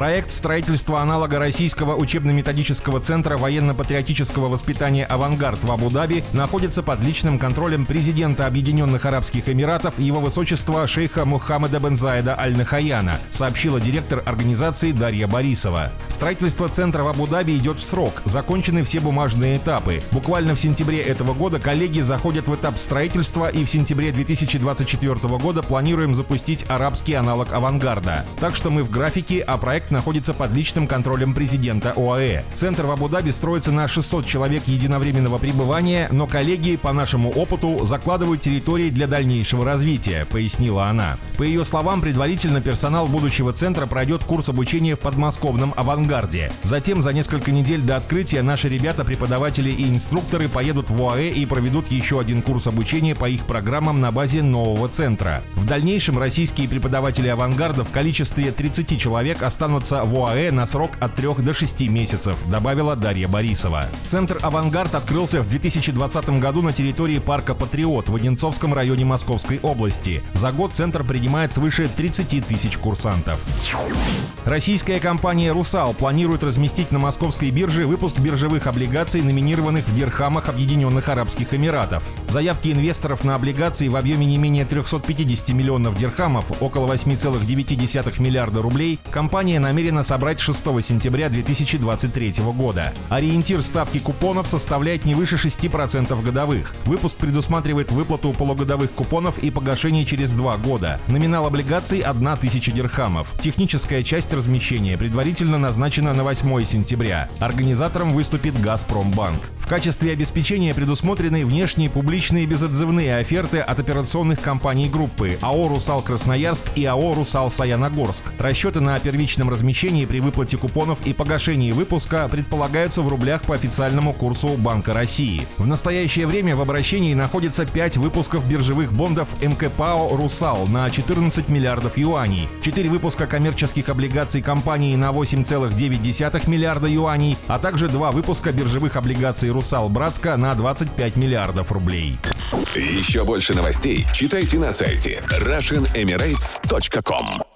Проект строительства аналога российского учебно-методического центра военно-патриотического воспитания «Авангард» в Абу-Даби находится под личным контролем президента Объединенных Арабских Эмиратов его высочества шейха Мухаммеда бен Заида Аль-Нахаяна, сообщила директор организации Дарья Борисова. Строительство центра в Абу-Даби идет в срок, закончены все бумажные этапы. Буквально в сентябре этого года коллеги заходят в этап строительства и в сентябре 2024 года планируем запустить арабский аналог «Авангарда». Так что мы в графике, а проект находится под личным контролем президента ОАЭ. Центр в Абу-Даби строится на 600 человек единовременного пребывания, но коллеги, по нашему опыту, закладывают территории для дальнейшего развития, пояснила она. По ее словам, предварительно персонал будущего центра пройдет курс обучения в подмосковном «Авангарде». Затем за несколько недель до открытия наши ребята, преподаватели и инструкторы поедут в ОАЭ и проведут еще один курс обучения по их программам на базе нового центра. В дальнейшем российские преподаватели «Авангарда» в количестве 30 человек останутся останутся в ОАЭ на срок от 3 до 6 месяцев, добавила Дарья Борисова. Центр «Авангард» открылся в 2020 году на территории парка «Патриот» в Одинцовском районе Московской области. За год центр принимает свыше 30 тысяч курсантов. Российская компания «Русал» планирует разместить на московской бирже выпуск биржевых облигаций, номинированных в дирхамах Объединенных Арабских Эмиратов. Заявки инвесторов на облигации в объеме не менее 350 миллионов дирхамов, около 8,9 миллиарда рублей, компания намерена собрать 6 сентября 2023 года. Ориентир ставки купонов составляет не выше 6% годовых. Выпуск предусматривает выплату полугодовых купонов и погашение через два года. Номинал облигаций – 1000 дирхамов. Техническая часть размещения предварительно назначена на 8 сентября. Организатором выступит «Газпромбанк». В качестве обеспечения предусмотрены внешние публичные безотзывные оферты от операционных компаний группы АО «Русал Красноярск» и АО «Русал Саяногорск». Расчеты на первичном размещении при выплате купонов и погашении выпуска предполагаются в рублях по официальному курсу Банка России. В настоящее время в обращении находится 5 выпусков биржевых бондов МКПАО «Русал» на 14 миллиардов юаней, 4 выпуска коммерческих облигаций компании на 8,9 миллиарда юаней, а также 2 выпуска биржевых облигаций «Русал Братска» на 25 миллиардов рублей. Еще больше новостей читайте на сайте RussianEmirates.com